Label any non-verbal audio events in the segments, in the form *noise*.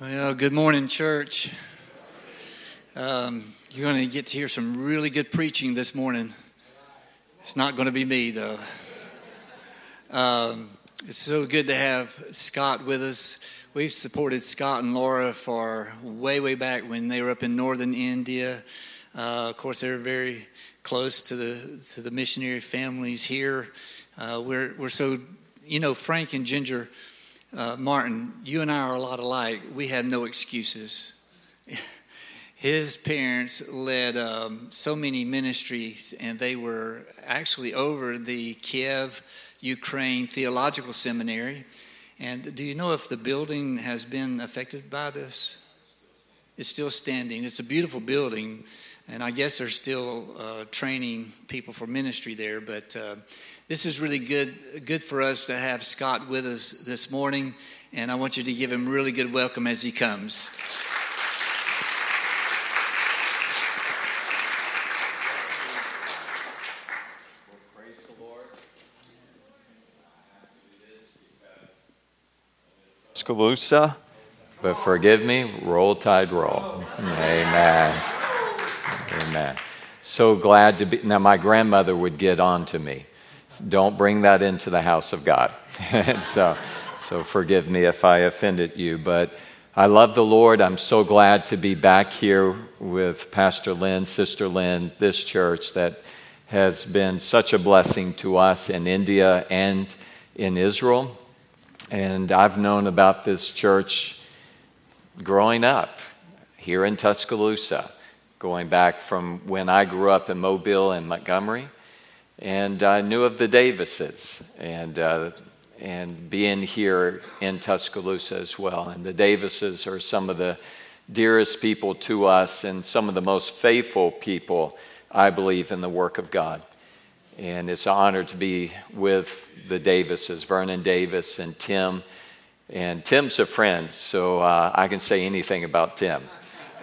Well, good morning, church. Um, you're going to get to hear some really good preaching this morning. It's not going to be me, though. Um, it's so good to have Scott with us. We've supported Scott and Laura for way, way back when they were up in northern India. Uh, of course, they're very close to the to the missionary families here. Uh, we're we're so you know Frank and Ginger uh, Martin, you and I are a lot alike. We have no excuses. *laughs* His parents led um, so many ministries, and they were actually over the Kiev, Ukraine Theological Seminary. And do you know if the building has been affected by this? It's still standing. It's a beautiful building, and I guess they're still uh, training people for ministry there. But uh, this is really good, good for us to have Scott with us this morning, and I want you to give him really good welcome as he comes. Tuscaloosa, but forgive me, roll tide roll. Amen. Amen. So glad to be. Now, my grandmother would get on to me don't bring that into the house of God. *laughs* so, so forgive me if I offended you, but I love the Lord. I'm so glad to be back here with Pastor Lynn, Sister Lynn, this church that has been such a blessing to us in India and in Israel. And I've known about this church growing up here in Tuscaloosa, going back from when I grew up in Mobile and Montgomery and I knew of the Davises and, uh, and being here in Tuscaloosa as well. And the Davises are some of the dearest people to us and some of the most faithful people, I believe, in the work of God. And it's an honor to be with the Davises, Vernon Davis and Tim. And Tim's a friend, so uh, I can say anything about Tim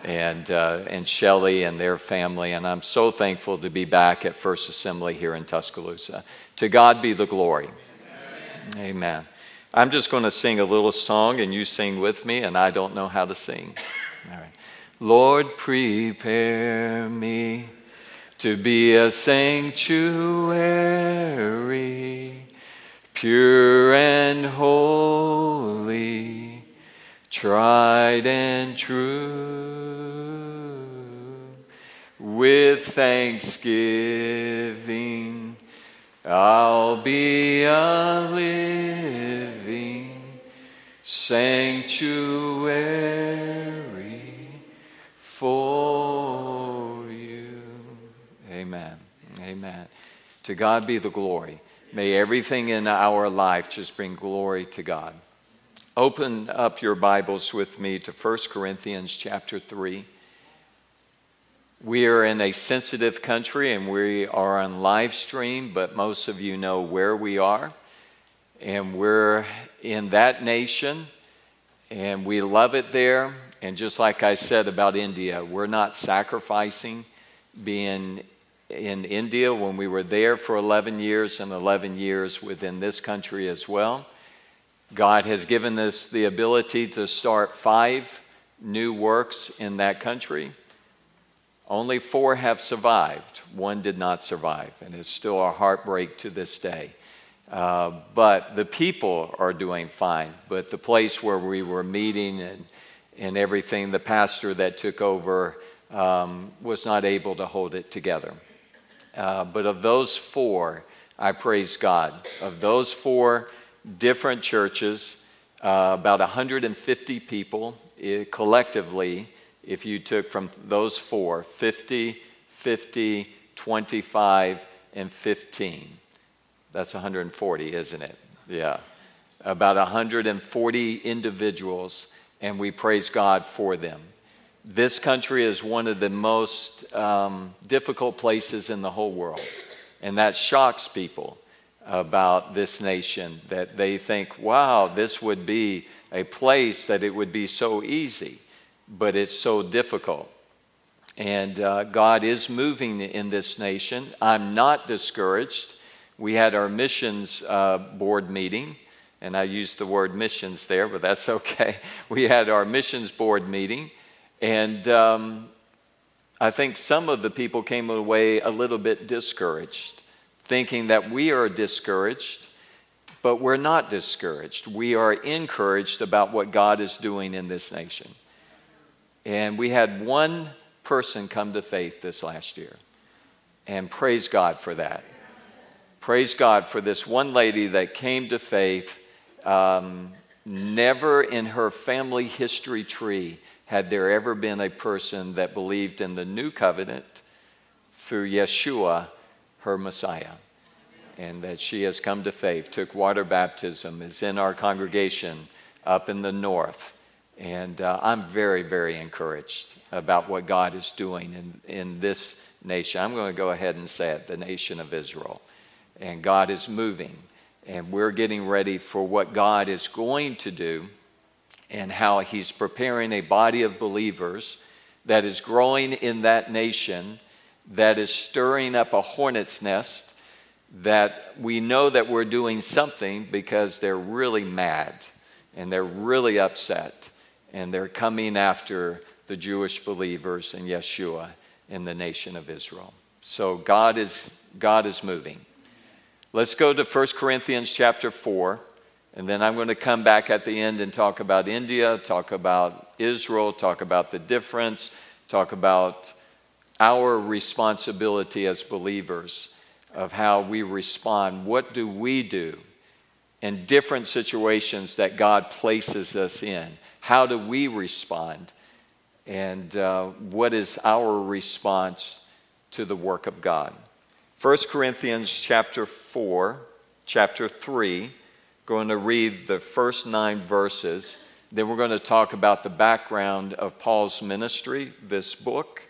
and, uh, and Shelly and their family. And I'm so thankful to be back at First Assembly here in Tuscaloosa. To God be the glory. Amen. Amen. I'm just going to sing a little song, and you sing with me, and I don't know how to sing. All right. Lord, prepare me to be a sanctuary, pure and holy, tried and true with thanksgiving. I'll be a living sanctuary for you. Amen. Amen. To God be the glory. May everything in our life just bring glory to God. Open up your Bibles with me to 1 Corinthians chapter 3. We are in a sensitive country and we are on live stream, but most of you know where we are. And we're in that nation and we love it there. And just like I said about India, we're not sacrificing being in India when we were there for 11 years and 11 years within this country as well. God has given us the ability to start five new works in that country. Only four have survived. One did not survive, and it's still a heartbreak to this day. Uh, but the people are doing fine. But the place where we were meeting and, and everything, the pastor that took over um, was not able to hold it together. Uh, but of those four, I praise God. Of those four different churches, uh, about 150 people eh, collectively if you took from those four 50, 50, 25, and 15. That's 140, isn't it? Yeah. About 140 individuals, and we praise God for them. This country is one of the most um, difficult places in the whole world, and that shocks people about this nation that they think, wow, this would be a place that it would be so easy but it's so difficult. And uh, God is moving in this nation. I'm not discouraged. We had our missions uh, board meeting, And I used the word missions there, but that's *laughs* okay. We had our missions board meeting, and um, I think some of the people came away a little bit discouraged, thinking that we are discouraged, but we're not discouraged. We are encouraged about what God is doing in this nation. And we had one person come to faith this last year. And praise God for that. Praise God for this one lady that came to faith. Um, never in her family history tree had there ever been a person that believed in the new covenant through Yeshua, her Messiah. And that she has come to faith, took water baptism, is in our congregation up in the north. And uh, I'm very, very encouraged about what God is doing in, in this nation. I'm going to go ahead and say it the nation of Israel. And God is moving. And we're getting ready for what God is going to do and how He's preparing a body of believers that is growing in that nation, that is stirring up a hornet's nest, that we know that we're doing something because they're really mad and they're really upset and they're coming after the Jewish believers in Yeshua in the nation of Israel. So God is, God is moving. Let's go to 1 Corinthians chapter 4, and then I'm going to come back at the end and talk about India, talk about Israel, talk about the difference, talk about our responsibility as believers of how we respond. What do we do in different situations that God places us in? How do we respond? and uh, what is our response to the work of God. 1 Corinthians chapter 4, chapter 3, going to read the first nine verses. Then we're going to talk about the background of Paul's ministry, this book,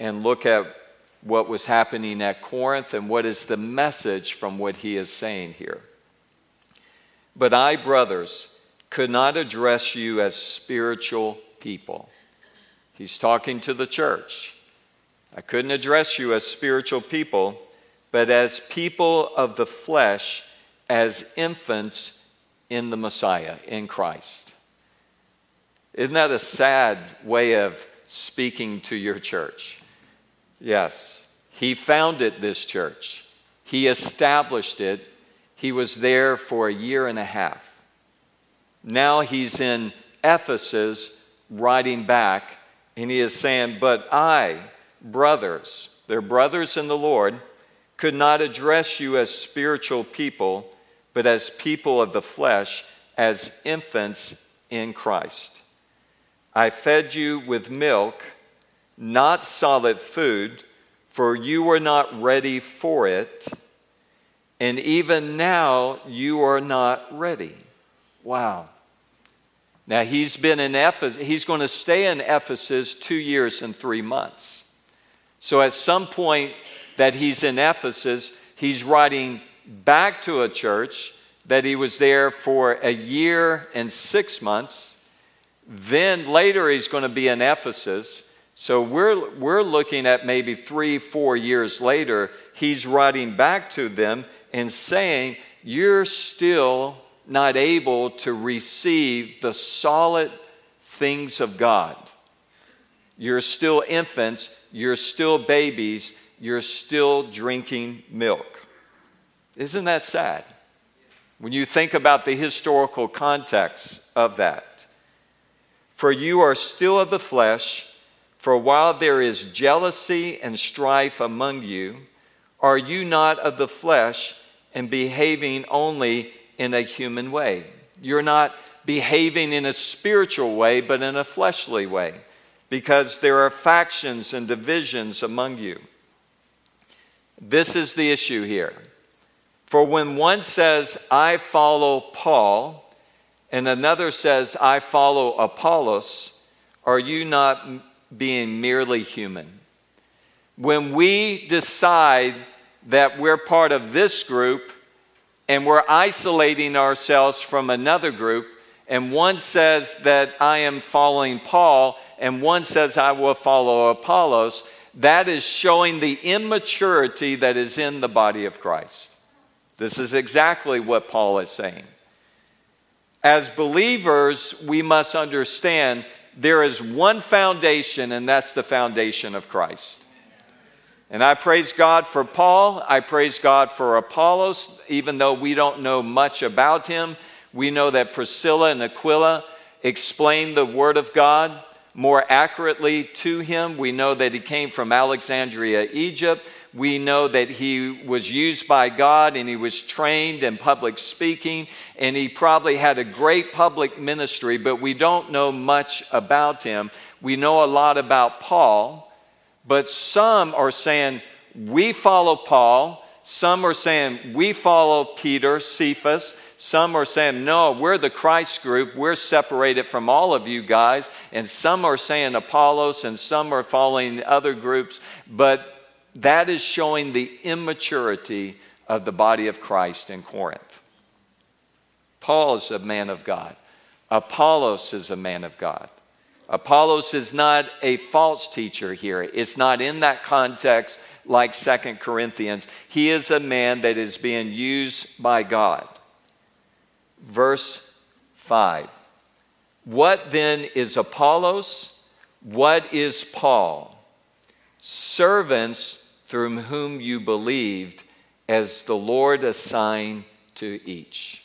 and look at what was happening at Corinth and what is the message from what he is saying here. But I, brothers, could not address you as spiritual people He's talking to the church. I couldn't address you as spiritual people, but as people of the flesh, as infants in the Messiah, in Christ. Isn't that a sad way of speaking to your church? Yes. He founded this church, he established it. He was there for a year and a half. Now he's in Ephesus writing back and he is saying, But I, brothers, they're brothers in the Lord, could not address you as spiritual people, but as people of the flesh, as infants in Christ. I fed you with milk, not solid food, for you were not ready for it, and even now you are not ready. Wow. Now, he's been in Ephesus, he's going to stay in Ephesus two years and three months. So, at some point that he's in Ephesus, he's writing back to a church that he was there for a year and six months. Then later, he's going to be in Ephesus. So, we're, we're looking at maybe three, four years later, he's writing back to them and saying, You're still not able to receive the solid things of God. You're still infants, you're still babies, you're still drinking milk. Isn't that sad? When you think about the historical context of that. For you are still of the flesh, for while there is jealousy and strife among you, are you not of the flesh and behaving only in a human way. You're not behaving in a spiritual way, but in a fleshly way, because there are factions and divisions among you. This is the issue here. For when one says, I follow Paul, and another says, I follow Apollos, are you not being merely human? When we decide that we're part of this group and we're isolating ourselves from another group, and one says that I am following Paul, and one says I will follow Apollos, that is showing the immaturity that is in the body of Christ. This is exactly what Paul is saying. as believers, we must understand there is one foundation, and that's the foundation of Christ. And I praise God for Paul. I praise God for Apollos, even though we don't know much about him. We know that Priscilla and Aquila explained the Word of God more accurately to him. We know that he came from Alexandria, Egypt. We know that he was used by God and he was trained in public speaking, and he probably had a great public ministry, but we don't know much about him. We know a lot about Paul, but some are saying, We follow Paul. Some are saying, We follow Peter, Cephas. Some are saying, no, we're the Christ group. We're separated from all of you guys. And some are saying Apollos, and some are following other groups. But that is showing the immaturity of the body of Christ in Corinth. Paul is a man of God. Apollos is a man of God. Apollos is not a false teacher here. It's not in that context like Second Corinthians. He is a man that is being used by God. Verse 5. What then is Apollos? What is Paul? Servants through whom you believed, as the Lord assigned to each.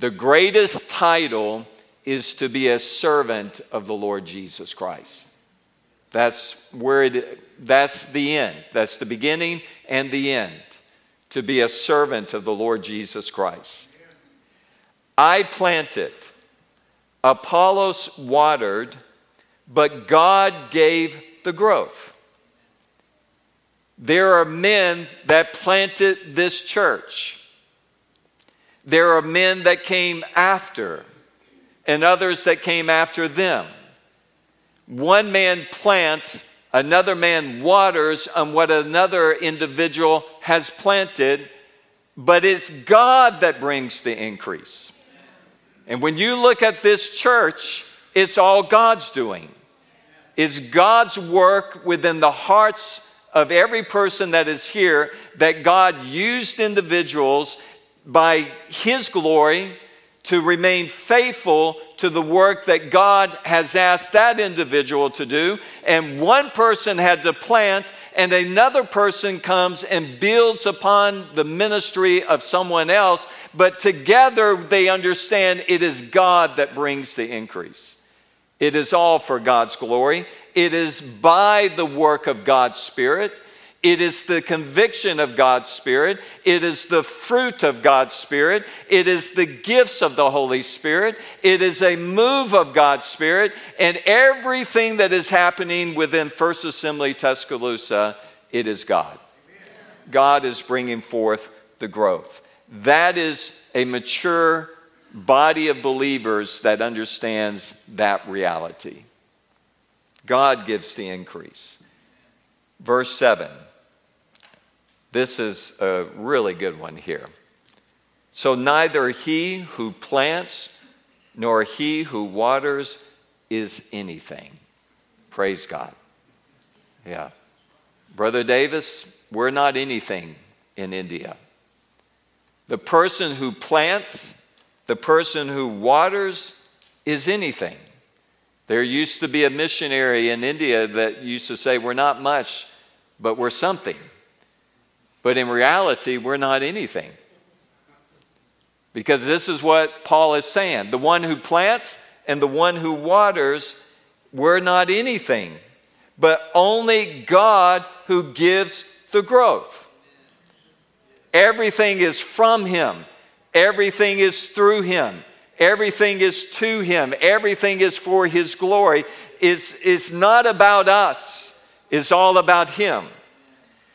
The greatest title is to be a servant of the Lord Jesus Christ. That's where it, that's the end. That's the beginning and the end. To be a servant of the Lord Jesus Christ. I planted, Apollos watered, but God gave the growth. There are men that planted this church. There are men that came after, and others that came after them. One man plants, another man waters on what another individual has planted, but it's God that brings the increase. And when you look at this church, it's all God's doing. It's God's work within the hearts of every person that is here that God used individuals by His glory to remain faithful to the work that God has asked that individual to do. And one person had to plant, and another person comes and builds upon the ministry of someone else. But together they understand it is God that brings the increase. It is all for God's glory. It is by the work of God's Spirit. It is the conviction of God's Spirit. It is the fruit of God's Spirit. It is the gifts of the Holy Spirit. It is a move of God's Spirit. And everything that is happening within First Assembly Tuscaloosa, it is God. God is bringing forth the growth. That is a mature body of believers that understands that reality. God gives the increase. Verse 7 this is a really good one here. So neither he who plants nor he who waters is anything. Praise God. Yeah. Brother Davis, we're not anything in India. The person who plants, the person who waters is anything. There used to be a missionary in India that used to say, We're not much, but we're something. But in reality, we're not anything. Because this is what Paul is saying the one who plants and the one who waters, we're not anything, but only God who gives the growth. Everything is from Him, everything is through Him. Everything is to him. Everything is for his glory. It's, it's not about us. It's all about him.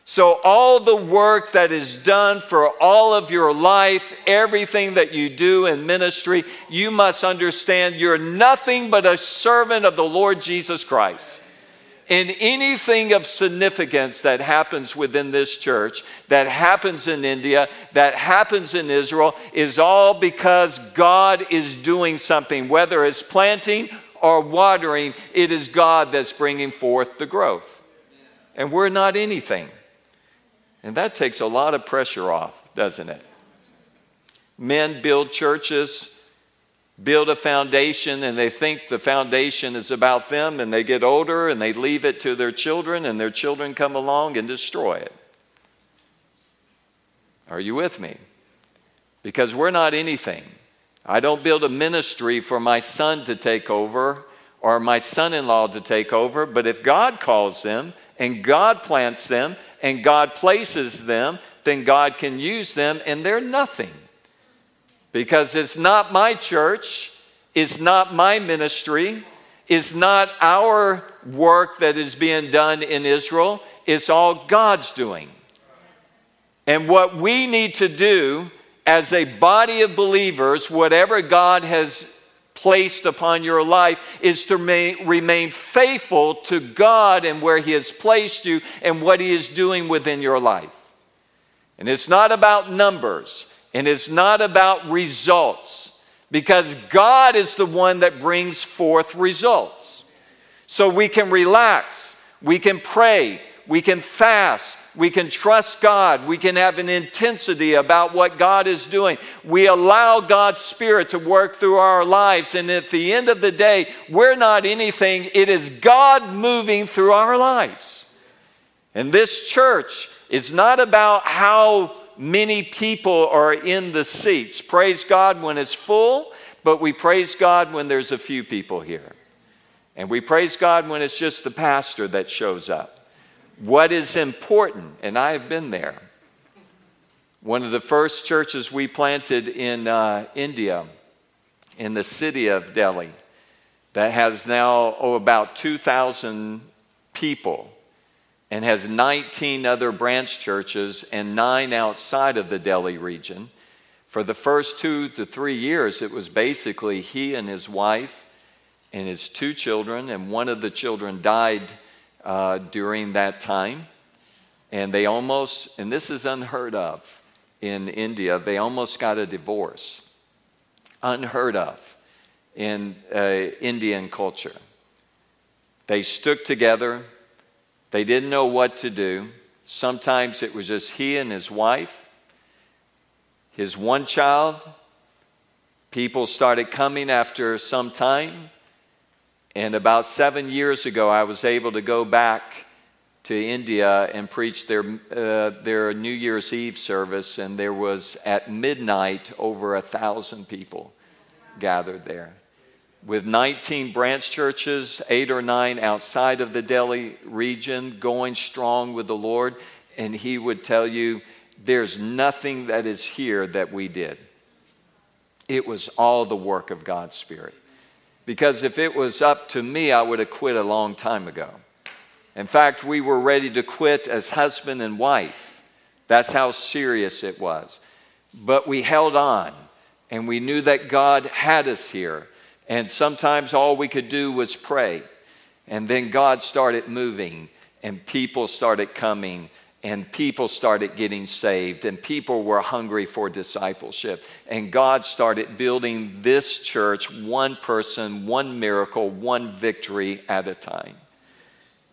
So, all the work that is done for all of your life, everything that you do in ministry, you must understand you're nothing but a servant of the Lord Jesus Christ. And anything of significance that happens within this church, that happens in India, that happens in Israel, is all because God is doing something, whether it's planting or watering, it is God that's bringing forth the growth. And we're not anything. And that takes a lot of pressure off, doesn't it? Men build churches, build a foundation and they think the foundation is about them and they get older and they leave it to their children and their children come along and destroy it. Are you with me? Because we're not anything. I don't build a ministry for my son to take over or my son in law to take over, but if God calls them and God plants them and God places them, then God can use them and they're nothing. Because it's not my church, it's not my ministry, it's not our work that is being done in Israel, it's all God's doing. And what we need to do as a body of believers, whatever God has placed upon your life, is to remain faithful to God and where He has placed you and what He is doing within your life. And it's not about numbers and it's not about results because God is the one that brings forth results. So we can relax, we can pray, we can fast, we can trust God. We can have an intensity about what God is doing. We allow God's Spirit to work through our lives. And at the end of the day, we're not anything, it is God moving through our lives. And this church is not about how many people are in the seats. Praise God when it's full, but we praise God when there's a few people here. And we praise God when it's just the pastor that shows up. What is important, and I have been there. One of the first churches we planted in uh, India, in the city of Delhi, that has now oh, about 2,000 people and has 19 other branch churches and nine outside of the Delhi region. For the first two to three years, it was basically he and his wife and his two children, and one of the children died uh, during that time. And they almost, and this is unheard of in India, they almost got a divorce. Unheard of in uh, Indian culture. They stuck together, they didn't know what to do. Sometimes it was just he and his wife, his one child. People started coming after some time. And about seven years ago, I was able to go back to India and preach their, uh, their New Year's Eve service, and there was at midnight over a thousand people gathered there with 19 branch churches, eight or nine outside of the Delhi region, going strong with the Lord. And he would tell you, there's nothing that is here that we did. It was all the work of God's Spirit. Because if it was up to me, I would have quit a long time ago. In fact, we were ready to quit as husband and wife. That's how serious it was. But we held on, and we knew that God had us here and sometimes all we could do was pray. And then God started moving, and people started coming, and people started getting saved, and people were hungry for discipleship. And God started building this church one person, one miracle, one victory at a time.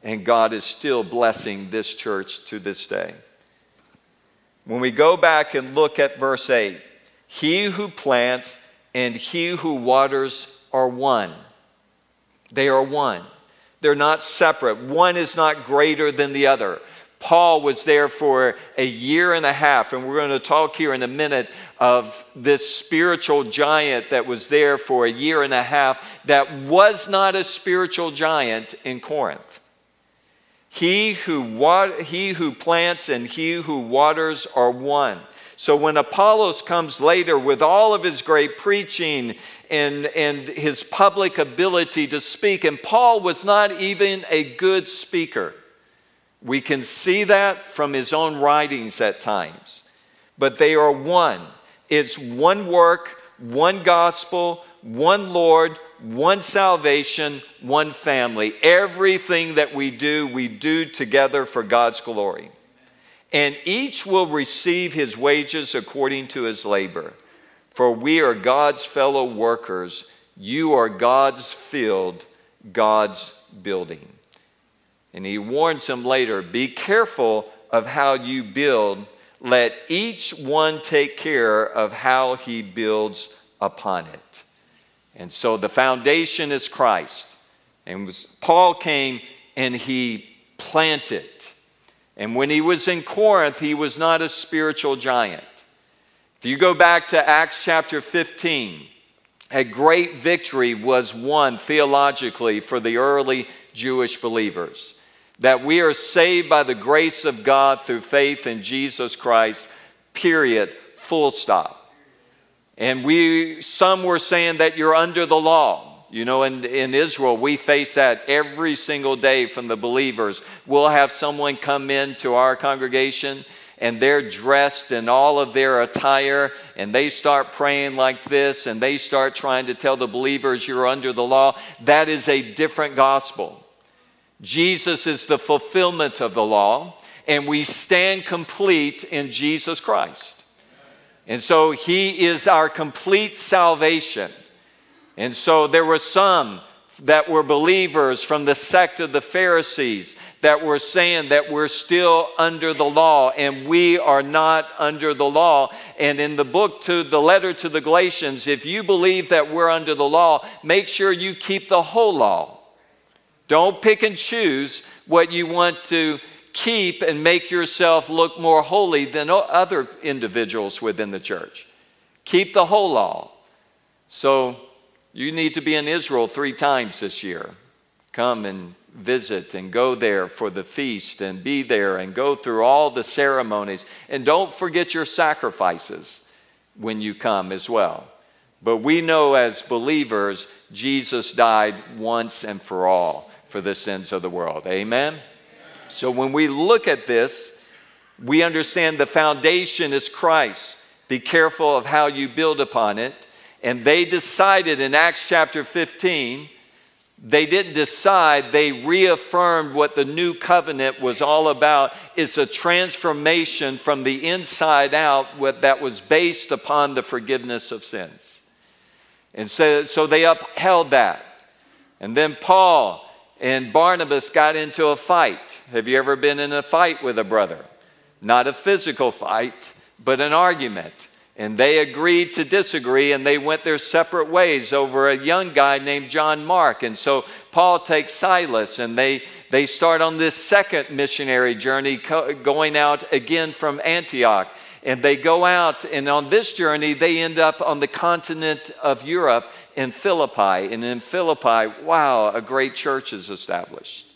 And God is still blessing this church to this day. When we go back and look at verse 8, he who plants and he who waters are one. They are one. They're not separate. One is not greater than the other. Paul was there for a year and a half, and we're going to talk here in a minute of this spiritual giant that was there for a year and a half that was not a spiritual giant in Corinth. He who, wa- he who plants and he who waters are one. So when Apollos comes later with all of his great preaching and, and his public ability to speak, and Paul was not even a good speaker. We can see that from his own writings at times. But they are one. It's one work, one gospel, one Lord, one salvation, one family. Everything that we do, we do together for God's glory and each will receive his wages according to his labor. For we are God's fellow workers. You are God's field, God's building. And he warns them later be careful of how you build. Let each one take care of how he builds upon it. And so the foundation is Christ. And Paul came and he planted. And when he was in Corinth, he was not a spiritual giant. If you go back to Acts chapter 15, a great victory was won theologically for the early Jewish believers. That we are saved by the grace of God through faith in Jesus Christ, period, full stop. And we, some were saying that you're under the law. You know, in, in Israel, we face that every single day from the believers. We'll have someone come into our congregation and they're dressed in all of their attire and they start praying like this and they start trying to tell the believers you're under the law. That is a different gospel. Jesus is the fulfillment of the law, and we stand complete in Jesus Christ. And so he is our complete salvation. And so there were some that were believers from the sect of the Pharisees that were saying that we're still under the law and we are not under the law. And in the book to the letter to the Galatians, if you believe that we're under the law, make sure you keep the whole law. Don't pick and choose what you want to keep and make yourself look more holy than other individuals within the church. Keep the whole law. So you need to be in Israel three times this year. Come and visit and go there for the feast and be there and go through all the ceremonies. And don't forget your sacrifices when you come as well. But we know as believers, Jesus died once and for all for the sins of the world. Amen? So when we look at this, we understand the foundation is Christ. Be careful of how you build upon it. And they decided in Acts chapter 15, they didn't decide, they reaffirmed what the new covenant was all about. It's a transformation from the inside out that was based upon the forgiveness of sins. And so, so they upheld that. And then Paul and Barnabas got into a fight. Have you ever been in a fight with a brother? Not a physical fight, but an argument. And they agreed to disagree and they went their separate ways over a young guy named John Mark. And so Paul takes Silas and they, they start on this second missionary journey going out again from Antioch. And they go out, and on this journey, they end up on the continent of Europe in Philippi. And in Philippi, wow, a great church is established.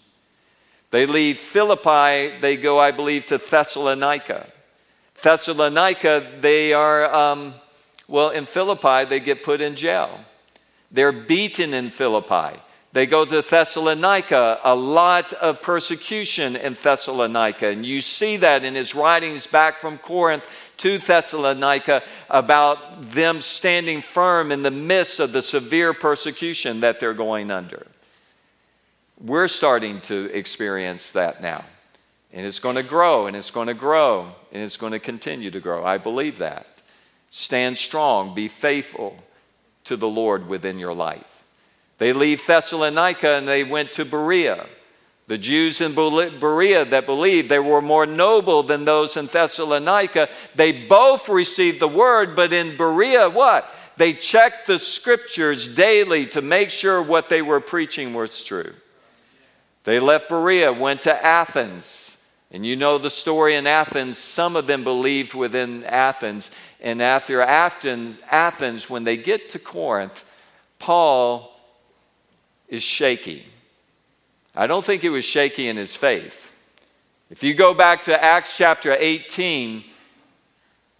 They leave Philippi, they go, I believe, to Thessalonica. Thessalonica, they are, um, well, in Philippi, they get put in jail. They're beaten in Philippi. They go to Thessalonica, a lot of persecution in Thessalonica. And you see that in his writings back from Corinth to Thessalonica about them standing firm in the midst of the severe persecution that they're going under. We're starting to experience that now. And it's going to grow and it's going to grow and it's going to continue to grow. I believe that. Stand strong, be faithful to the Lord within your life. They leave Thessalonica and they went to Berea. The Jews in Berea that believed they were more noble than those in Thessalonica, they both received the word, but in Berea, what? They checked the scriptures daily to make sure what they were preaching was true. They left Berea, went to Athens. And you know the story in Athens. Some of them believed within Athens. And after Athens, Athens when they get to Corinth, Paul is shaky. I don't think he was shaky in his faith. If you go back to Acts chapter 18,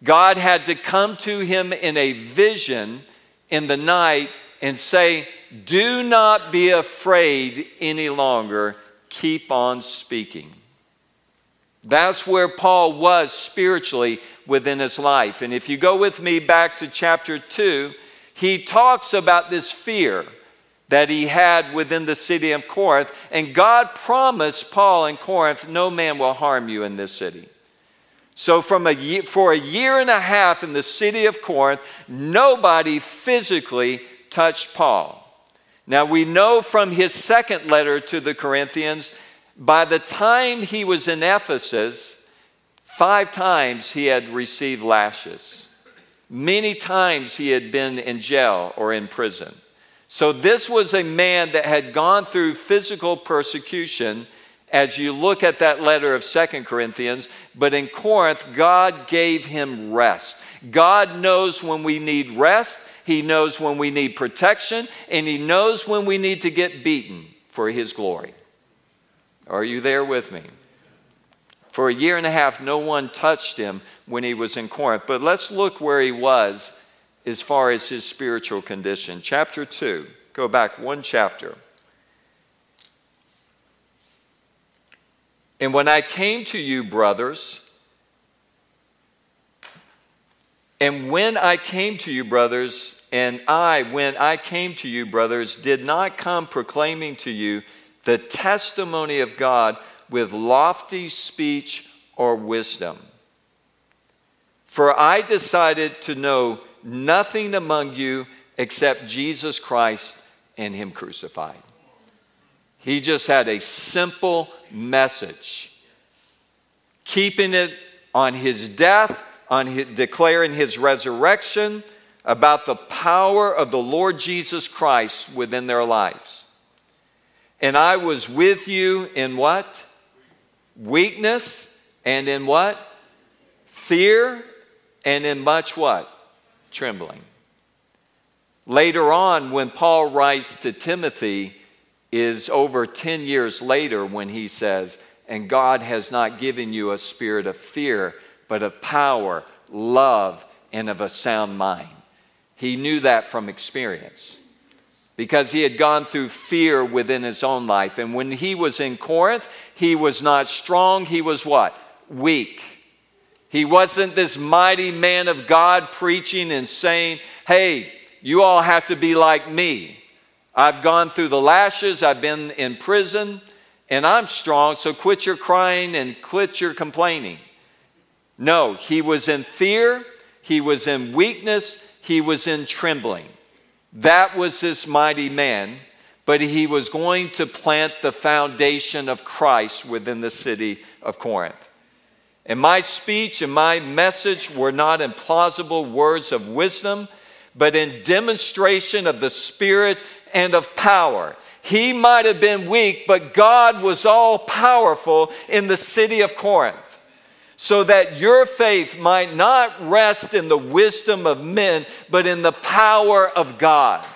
God had to come to him in a vision in the night and say, Do not be afraid any longer, keep on speaking. That's where Paul was spiritually within his life. And if you go with me back to chapter 2, he talks about this fear that he had within the city of Corinth. And God promised Paul in Corinth, No man will harm you in this city. So, from a year, for a year and a half in the city of Corinth, nobody physically touched Paul. Now, we know from his second letter to the Corinthians, by the time he was in Ephesus, five times he had received lashes. Many times he had been in jail or in prison. So, this was a man that had gone through physical persecution as you look at that letter of Second Corinthians. But in Corinth, God gave him rest. God knows when we need rest, He knows when we need protection, and He knows when we need to get beaten for His glory. Are you there with me? For a year and a half, no one touched him when he was in Corinth. But let's look where he was as far as his spiritual condition. Chapter 2, go back one chapter. And when I came to you, brothers, and when I came to you, brothers, and I, when I came to you, brothers, did not come proclaiming to you the testimony of God with lofty speech or wisdom. For I decided to know nothing among you except Jesus Christ and Him crucified. He just had a simple message, keeping it on His death, on his, declaring His resurrection, about the power of the Lord Jesus Christ within their lives. And I was with you in what? Weakness and in what? Fear and in much what? trembling. Later on, when Paul writes to Timothy, is over 10 years later when he says, And God has not given you a spirit of fear, but of power, love, and of a sound mind. He knew that from experience because he had gone through fear within his own life. And when he was in Corinth, he was not strong, he was what? Weak. He wasn't this mighty man of God preaching and saying, hey, you all have to be like me. I've gone through the lashes, I've been in prison, and I'm strong, so quit your crying and quit your complaining. No, he was in fear, he was in weakness, he was in trembling. That was this mighty man, but he was going to plant the foundation of Christ within the city of Corinth. And my speech and my message were not in plausible words of wisdom, but in demonstration of the Spirit and of power. He might have been weak, but God was all powerful in the city of Corinth. So that your faith might not rest in the wisdom of men, but in the power of God.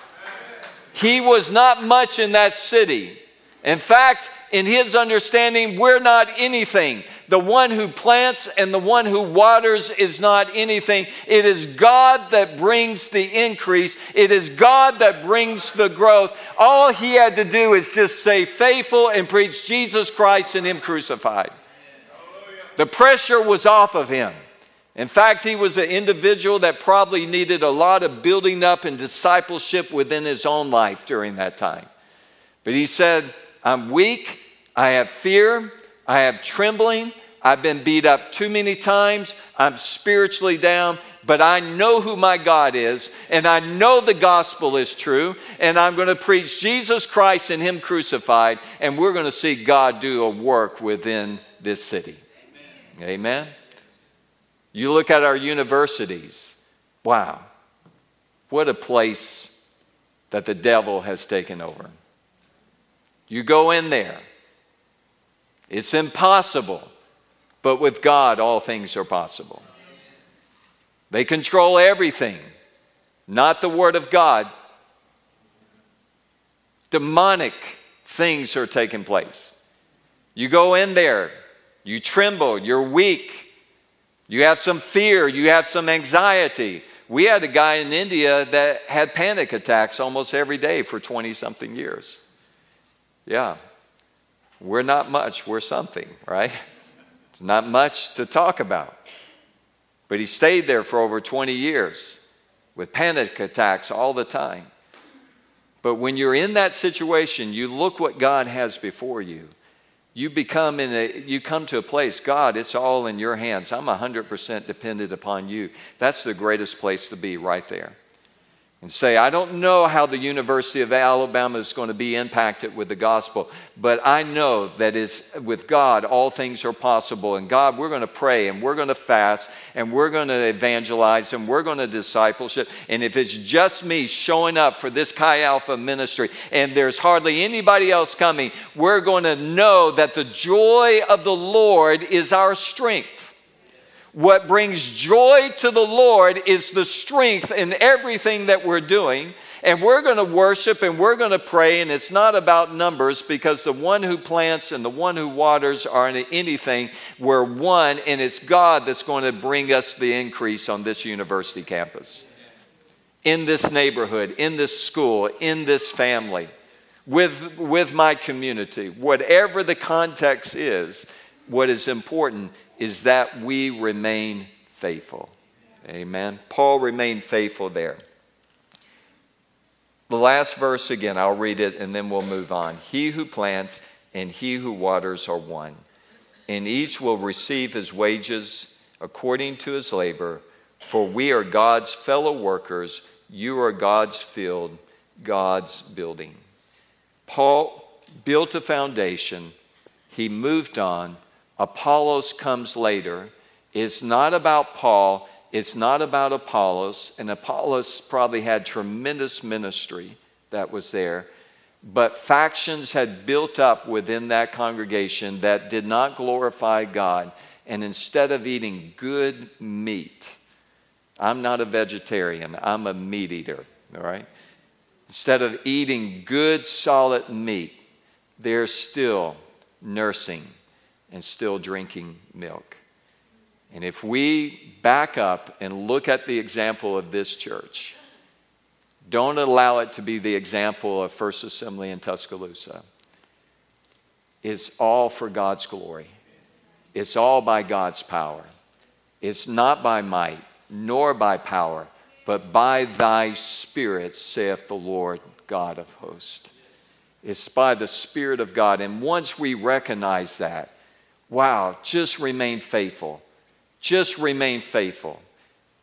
He was not much in that city. In fact, in his understanding, we're not anything the one who plants and the one who waters is not anything. It is God that brings the increase, it is God that brings the growth. All he had to do is just stay faithful and preach Jesus Christ and Him crucified. The pressure was off of him. In fact, he was an individual that probably needed a lot of building up and discipleship within his own life during that time. But he said, I'm weak, I have fear, I have trembling. I've been beat up too many times. I'm spiritually down, but I know who my God is, and I know the gospel is true, and I'm going to preach Jesus Christ and Him crucified, and we're going to see God do a work within this city. Amen. You look at our universities. Wow. What a place that the devil has taken over. You go in there it's impossible, but with God, all things are possible. They control everything, not the Word of God. Demonic things are taking place. You go in there, you tremble, you're weak, you have some fear, you have some anxiety. We had a guy in India that had panic attacks almost every day for 20 something years. Yeah, we're not much, we're something, right? It's not much to talk about. But he stayed there for over 20 years with panic attacks all the time. But when you're in that situation, you look what God has before you. You become in a you come to a place, God, it's all in your hands. I'm 100% dependent upon you. That's the greatest place to be right there. And say, I don't know how the University of Alabama is going to be impacted with the gospel, but I know that is with God all things are possible. And God, we're going to pray and we're going to fast and we're going to evangelize and we're going to discipleship. And if it's just me showing up for this Chi Alpha ministry and there's hardly anybody else coming, we're going to know that the joy of the Lord is our strength. What brings joy to the Lord is the strength in everything that we're doing. And we're going to worship and we're going to pray, and it's not about numbers because the one who plants and the one who waters aren't anything. We're one, and it's God that's going to bring us the increase on this university campus, in this neighborhood, in this school, in this family, with, with my community. Whatever the context is, what is important is that we remain faithful. Amen. Paul remained faithful there. The last verse again, I'll read it and then we'll move on. He who plants and he who waters are one, and each will receive his wages according to his labor. For we are God's fellow workers, you are God's field, God's building. Paul built a foundation, he moved on, Apollos comes later. It's not about Paul, it's not about Apollos, and Apollos probably had tremendous ministry that was there. But factions had built up within that congregation that did not glorify God. And instead of eating good meat, I'm not a vegetarian, I'm a meat eater, all right? Instead of eating good, solid meat, they're still nursing and still drinking milk. And if we back up and look at the example of this church, don't allow it to be the example of First Assembly in Tuscaloosa. It's all for God's glory. It's all by God's power. It's not by might, nor by power, but by thy Spirit, saith the Lord God of hosts. It's by the Spirit of God. And once we recognize that, Wow, just remain faithful. Just remain faithful.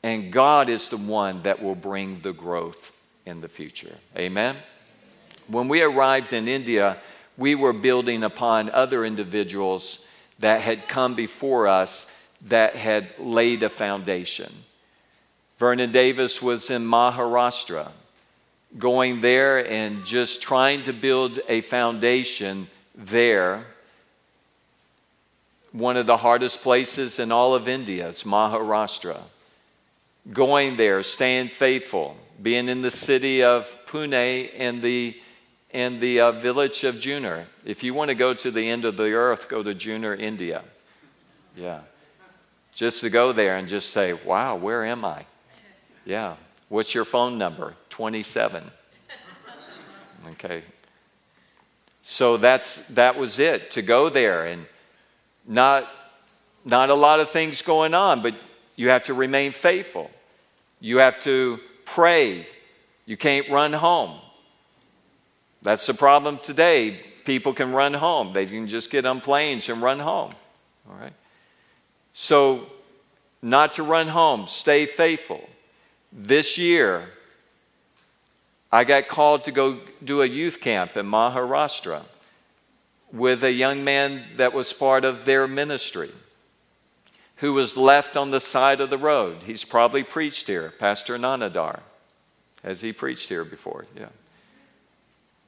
And God is the one that will bring the growth in the future. Amen? When we arrived in India, we were building upon other individuals that had come before us that had laid a foundation. Vernon Davis was in Maharashtra, going there and just trying to build a foundation there one of the hardest places in all of India is Maharashtra. Going there, staying faithful, being in the city of Pune and the, and the uh, village of Junnar. If you want to go to the end of the earth, go to Junnar, India. Yeah. Just to go there and just say, wow, where am I? Yeah. What's your phone number? 27. *laughs* Okay. So that's that was it to go there and not, not a lot of things going on, but you have to remain faithful. You have to pray. You can't run home. That's the problem today. People can run home. They can just get on planes and run home. All right? So, not to run home, stay faithful. This year, I got called to go do a youth camp in Maharashtra with a young man that was part of their ministry who was left on the side of the road. He's probably preached here, Pastor Nanadar. Has he preached here before? Yeah.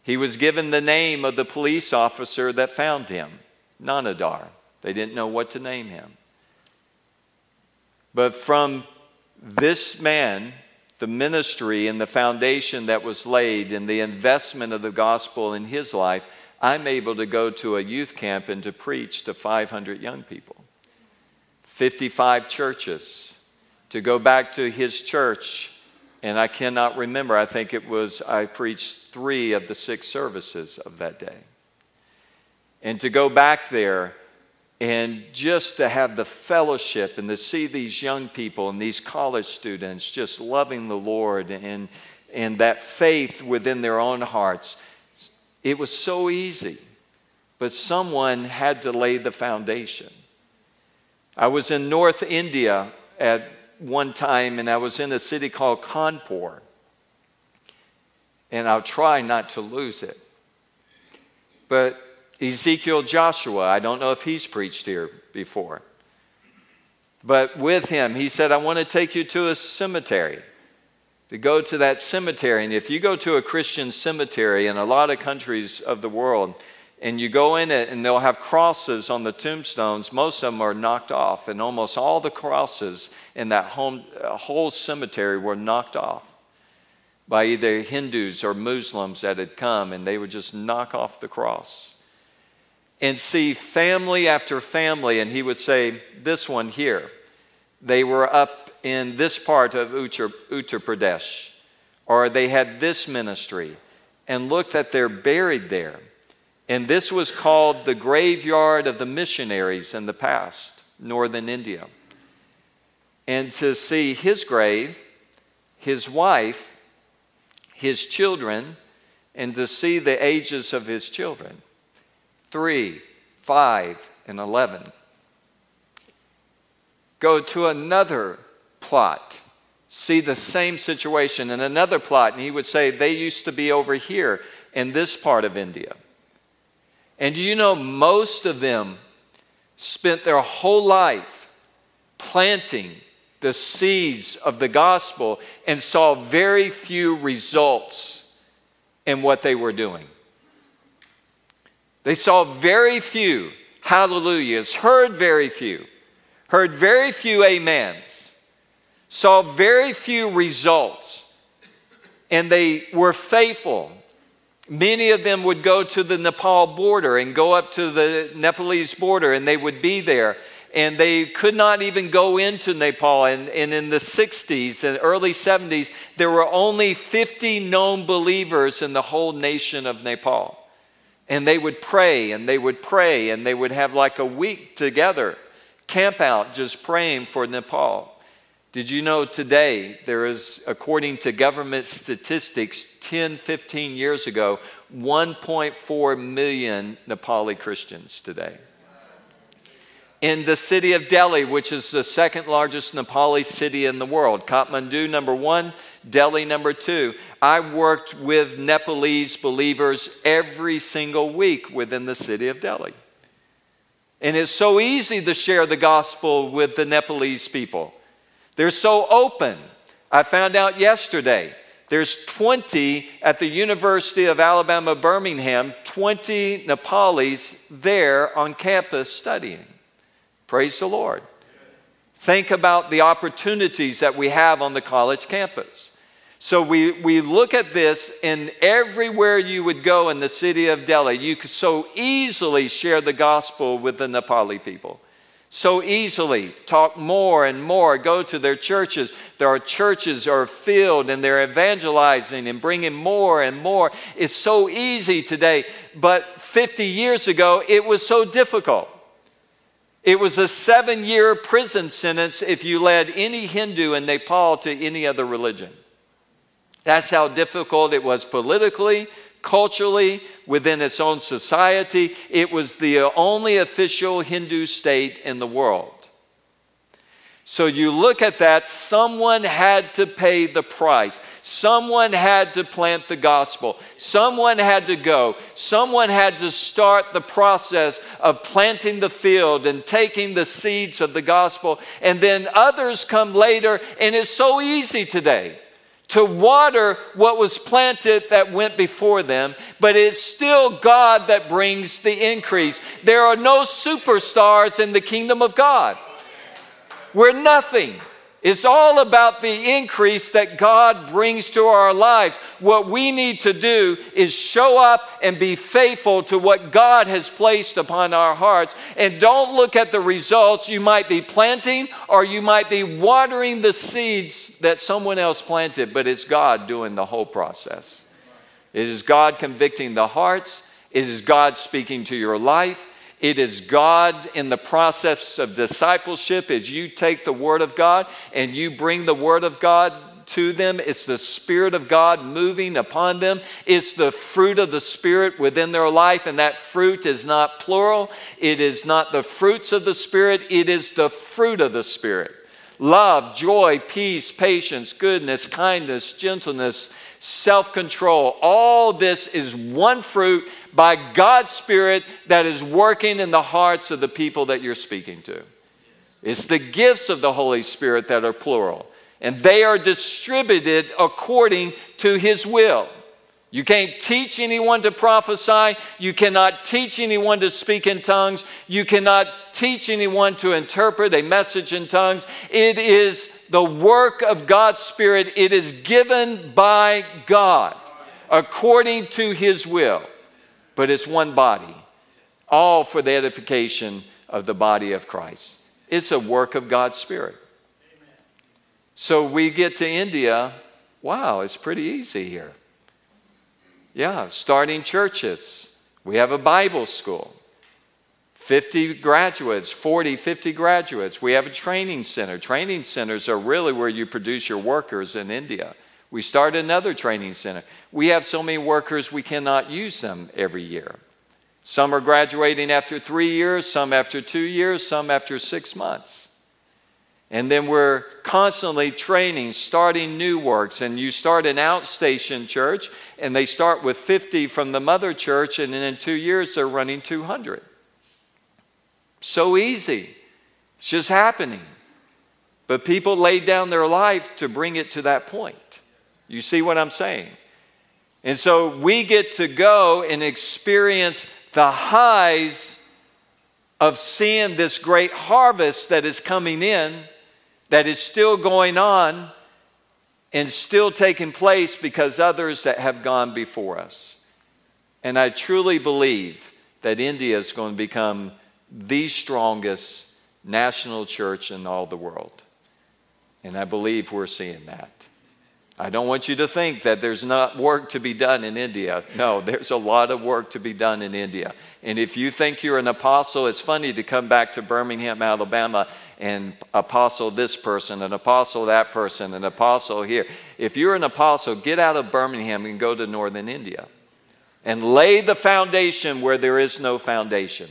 He was given the name of the police officer that found him, Nanadar. They didn't know what to name him. But from this man, the ministry and the foundation that was laid and the investment of the gospel in his life, I'm able to go to a youth camp and to preach to 500 young people, 55 churches, to go back to his church. And I cannot remember, I think it was, I preached three of the six services of that day. And to go back there and just to have the fellowship and to see these young people and these college students just loving the Lord and, and that faith within their own hearts it was so easy, but someone had to lay the foundation. I was in North India at one time, and I was in a city called Kanpur. and I'll try not to lose it. But Ezekiel Joshua, I don't know if he's preached here before. But with him, he said, I want to take you to a cemetery, to go to that cemetery. And if you go to a Christian cemetery in a lot of countries of the world, and you go in it and they'll have crosses on the tombstones, most of them are knocked off, and almost all the crosses in that home, uh, whole cemetery were knocked off by either Hindus or Muslims that had come, and they would just knock off the cross and see family after family, and he would say, This one here, they were up in this part of Uttar, Uttar Pradesh, or they had this ministry, and look that they're buried there. And this was called the graveyard of the missionaries in the past, northern India. And to see his grave, his wife, his children, and to see the ages of his children. 3, 5, and 11. Go to another plot, see the same situation in another plot, and he would say, They used to be over here in this part of India. And do you know most of them spent their whole life planting the seeds of the gospel and saw very few results in what they were doing? They saw very few hallelujahs, heard very few, heard very few amens, saw very few results, and they were faithful. Many of them would go to the Nepal border and go up to the Nepalese border, and they would be there. And they could not even go into Nepal. And, and in the 60s and early 70s, there were only 50 known believers in the whole nation of Nepal. And they would pray and they would pray and they would have like a week together, camp out just praying for Nepal. Did you know today there is, according to government statistics, 10, 15 years ago, 1.4 million Nepali Christians today? in the city of Delhi, which is the second largest Nepali city in the world. Kathmandu, number one, Delhi, number two. I worked with Nepalese believers every single week within the city of Delhi. And it's so easy to share the gospel with the Nepalese people. They're so open. I found out yesterday there's 20 at the University of Alabama, Birmingham, 20 Nepalis there on campus studying. Praise the Lord. Think about the opportunities that we have on the college campus. So we, we look at this, and everywhere you would go in the city of Delhi, you could so easily share the gospel with the Nepali people. So easily talk more and more, go to their churches. There are churches are filled and they're evangelizing and bringing more and more. It's so easy today, but 50 years ago, it was so difficult. It was a seven year prison sentence if you led any Hindu in Nepal to any other religion. That's how difficult it was politically, culturally, within its own society. It was the uh, only official Hindu state in the world. So you look at that, someone had to pay the price. Someone had to plant the gospel. Someone had to go. Someone had to start the process of planting the field and taking the seeds of the gospel. And then others come later, and it's so easy today to water what was planted that went before them, but it's still God that brings the increase. There are no superstars in the kingdom of God. We're nothing. It's all about the increase that God brings to our lives. What we need to do is show up and be faithful to what God has placed upon our hearts. And don't look at the results. You might be planting or you might be watering the seeds that someone else planted, but it's God doing the whole process. It is God convicting the hearts, it is God speaking to your life. It is God in the process of discipleship as you take the Word of God and you bring the Word of God to them. It's the Spirit of God moving upon them. It's the fruit of the Spirit within their life. And that fruit is not plural, it is not the fruits of the Spirit, it is the fruit of the Spirit. love, joy, peace, patience, goodness, kindness, gentleness, self control. All this is one fruit by God's Spirit that is working in the hearts of the people that you're speaking to. It's the gifts of the Holy Spirit that are plural, and they are distributed according to His will. You can't teach anyone to prophesy. You cannot teach anyone to speak in tongues. You cannot teach anyone to interpret a message in tongues. It is the work of God's Spirit. It is given by God according to His will. But it's one body, all for the edification of the body of Christ. It's a work of God's Spirit. So we get to India. Wow, it's pretty easy here. Yeah, starting churches. We have a Bible school. 50 graduates, 40, 50 graduates. We have a training center. Training centers are really where you produce your workers in India. We start another training center. We have so many workers we cannot use them every year. Some are graduating after three years, some after two years, some after six months. And then we're constantly training, starting new works. And you start an outstation church, and they start with 50 from the mother church, and then in two years, they're running 200. So easy. It's just happening. But people laid down their life to bring it to that point. You see what I'm saying? And so we get to go and experience the highs of seeing this great harvest that is coming in that is still going on and still taking place because others that have gone before us. And I truly believe that India is going to become the strongest national church in all the world. And I believe we're seeing that. I don't want you to think that there's not work to be done in India. No, there's a lot of work to be done in India. And if you think you're an apostle, it's funny to come back to Birmingham, Alabama, and apostle this person, an apostle that person, an apostle here. If you're an apostle, get out of Birmingham and go to northern India and lay the foundation where there is no foundation.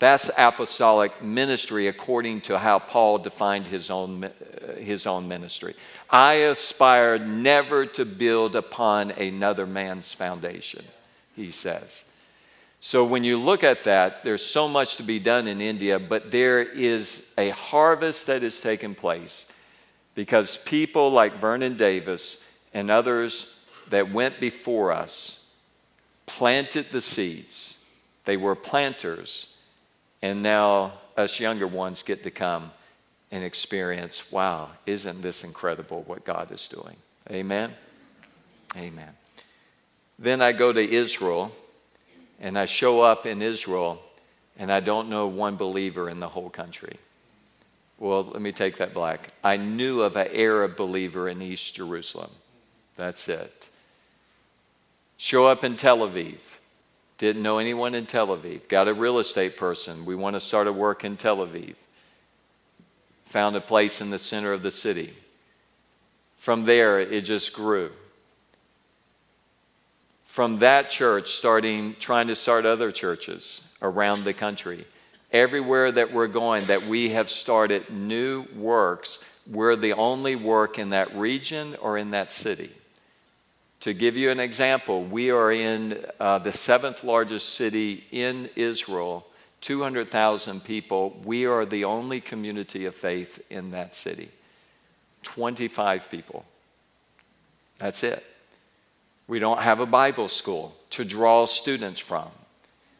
That's apostolic ministry according to how Paul defined his own, his own ministry. I aspire never to build upon another man's foundation, he says. So when you look at that, there's so much to be done in India, but there is a harvest that is taking place because people like Vernon Davis and others that went before us planted the seeds. They were planters, and now us younger ones get to come and experience wow, isn't this incredible what God is doing? Amen? Amen. Then I go to Israel and I show up in Israel and I don't know one believer in the whole country. Well, let me take that back. I knew of an Arab believer in East Jerusalem. That's it. Show up in Tel Aviv. Didn't know anyone in Tel Aviv. Got a real estate person. We want to start a work in Tel Aviv found a place in the center of the city. From there, it just grew. From that church, starting trying to start other churches around the country. Everywhere that we're going, that we have started new works, we're the only work in that region or in that city. To give you an example, we are in uh, the seventh largest city in Israel 200,000 people. We are the only community of faith in that city. 25 people. That's it. We don't have a Bible school to draw students from.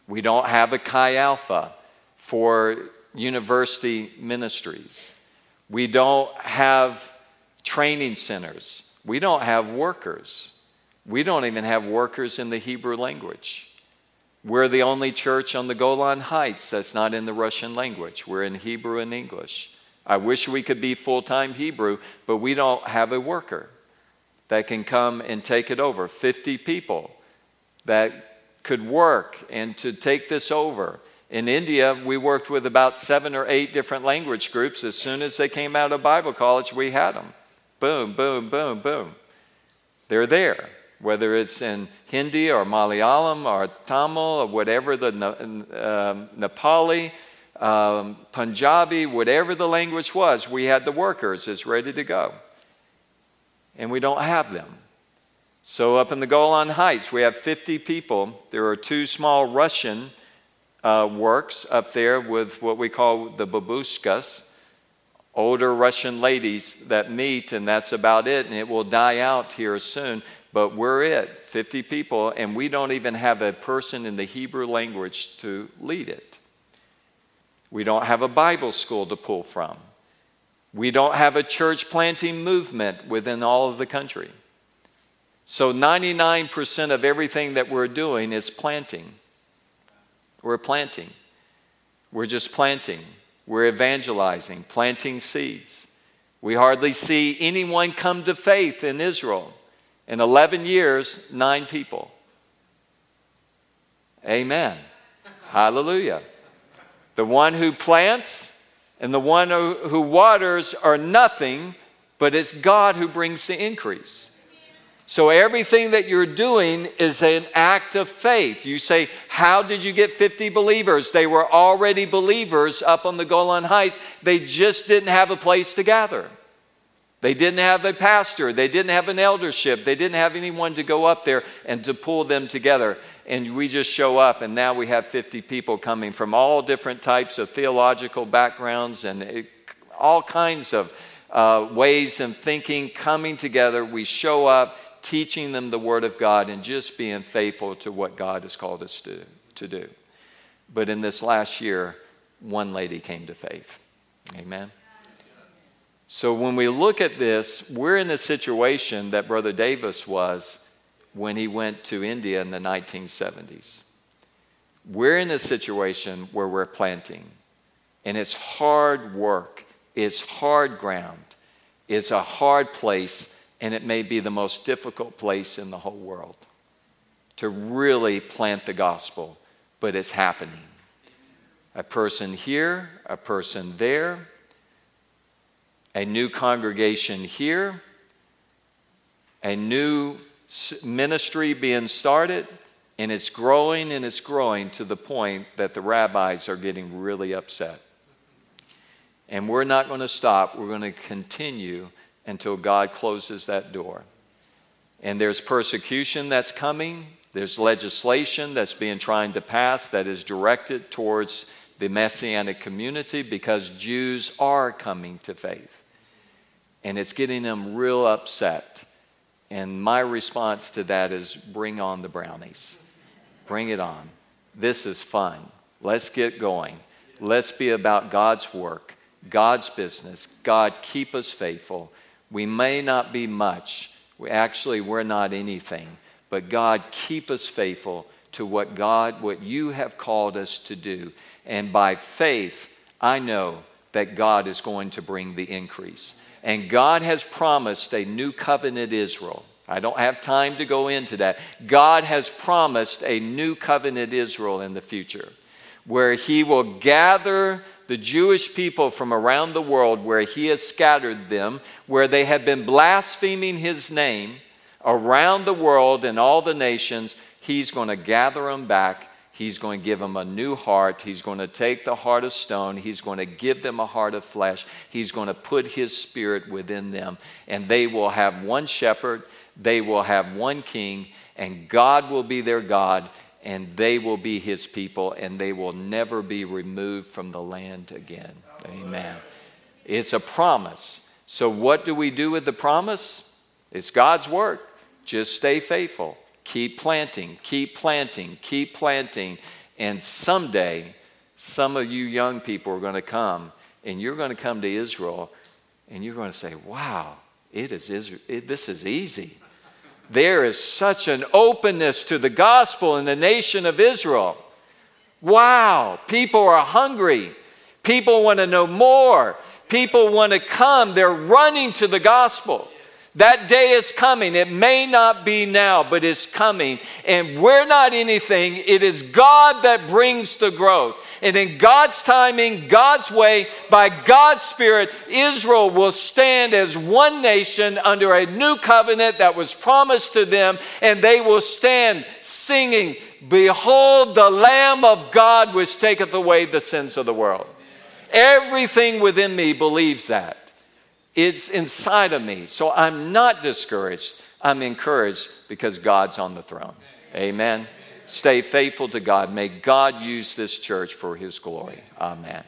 We don't have a Chi Alpha for university ministries. We don't have training centers. We don't have workers. We don't even have workers in the Hebrew language. We're the only church on the Golan Heights that's not in the Russian language. We're in Hebrew and English. I wish we could be full time Hebrew, but we don't have a worker that can come and take it over. 50 people that could work and to take this over. In India, we worked with about seven or eight different language groups. As soon as they came out of Bible college, we had them. Boom, boom, boom, boom. They're there whether it's in Hindi or Malayalam or Tamil or whatever, the uh, Nepali, um, Punjabi, whatever the language was, we had the workers. It's ready to go. And we don't have them. So, up in the Golan Heights, we have 50 people. There are two small Russian uh, works up there with what we call the babushkas, older Russian ladies that meet, and that's about it. And it will die out here soon. But we're it, 50 people, and we don't even have a person in the Hebrew language to lead it. We don't have a Bible school to pull from. We don't have a church planting movement within all of the country. So 99% of everything that we're doing is planting. We're planting. We're just planting. We're evangelizing, planting seeds. We hardly see anyone come to faith in Israel. In 11 years, nine people. Amen. Hallelujah. The one who plants and the one who waters are nothing, but it's God who brings the increase. So everything that you're doing is an act of faith. You say, How did you get 50 believers? They were already believers up on the Golan Heights. They just didn't have a place to gather. They didn't have a pastor. They didn't have an eldership. They didn't have anyone to go up there and to pull them together. And we just show up, and now we have 50 people coming from all different types of theological backgrounds and it, all kinds of uh, ways of thinking coming together. We show up teaching them the Word of God and just being faithful to what God has called us to, to do. But in this last year, one lady came to faith. Amen. So when we look at this, we're in the situation that Brother Davis was when he went to India in the 1970s. We're in a situation where we're planting, and it's hard work, it's hard ground, it's a hard place and it may be the most difficult place in the whole world to really plant the gospel, but it's happening. A person here, a person there, a new congregation here, a new ministry being started, and it's growing and it's growing to the point that the rabbis are getting really upset. And we're not going to stop, we're going to continue until God closes that door. And there's persecution that's coming. There's legislation that's being trying to pass that is directed towards the Messianic community because Jews are coming to faith. And it's getting them real upset. And my response to that is bring on the brownies. Bring it on. This is fun. Let's get going. Let's be about God's work, God's business. God, keep us faithful. We may not be much. We actually, we're not anything. But God, keep us faithful to what God, what you have called us to do. And by faith, I know that God is going to bring the increase. And God has promised a new covenant Israel. I don't have time to go into that. God has promised a new covenant Israel in the future where he will gather the Jewish people from around the world where he has scattered them, where they have been blaspheming his name around the world and all the nations. He's going to gather them back. He's going to give them a new heart. He's going to take the heart of stone. He's going to give them a heart of flesh. He's going to put his spirit within them. And they will have one shepherd. They will have one king. And God will be their God and they will be his people, and they will never be removed from the land again. Amen. It's a promise. So, what do we do with the promise? It's God's work. Just stay faithful. Keep planting, keep planting, keep planting. And someday, some of you young people are going to come, and you're going to come to Israel, and you're going to say, Wow, it is Israel. It, this is easy there is such an openness to the gospel in the nation of Israel. Wow, people are hungry. People want to know more. People want to come. They're running to the gospel. That day is coming. It may not be now, but it's coming. And we're not anything. It is God that brings the growth. And in God's timing, God's way, by God's Spirit, Israel will stand as one nation under a new covenant that was promised to them. And they will stand singing, Behold the Lamb of God which taketh away the sins of the world. Everything within me believes that. It's inside of me. So I'm not discouraged. I'm encouraged because God's on the throne. Amen. Stay faithful to God. May God use this church for his glory. Amen.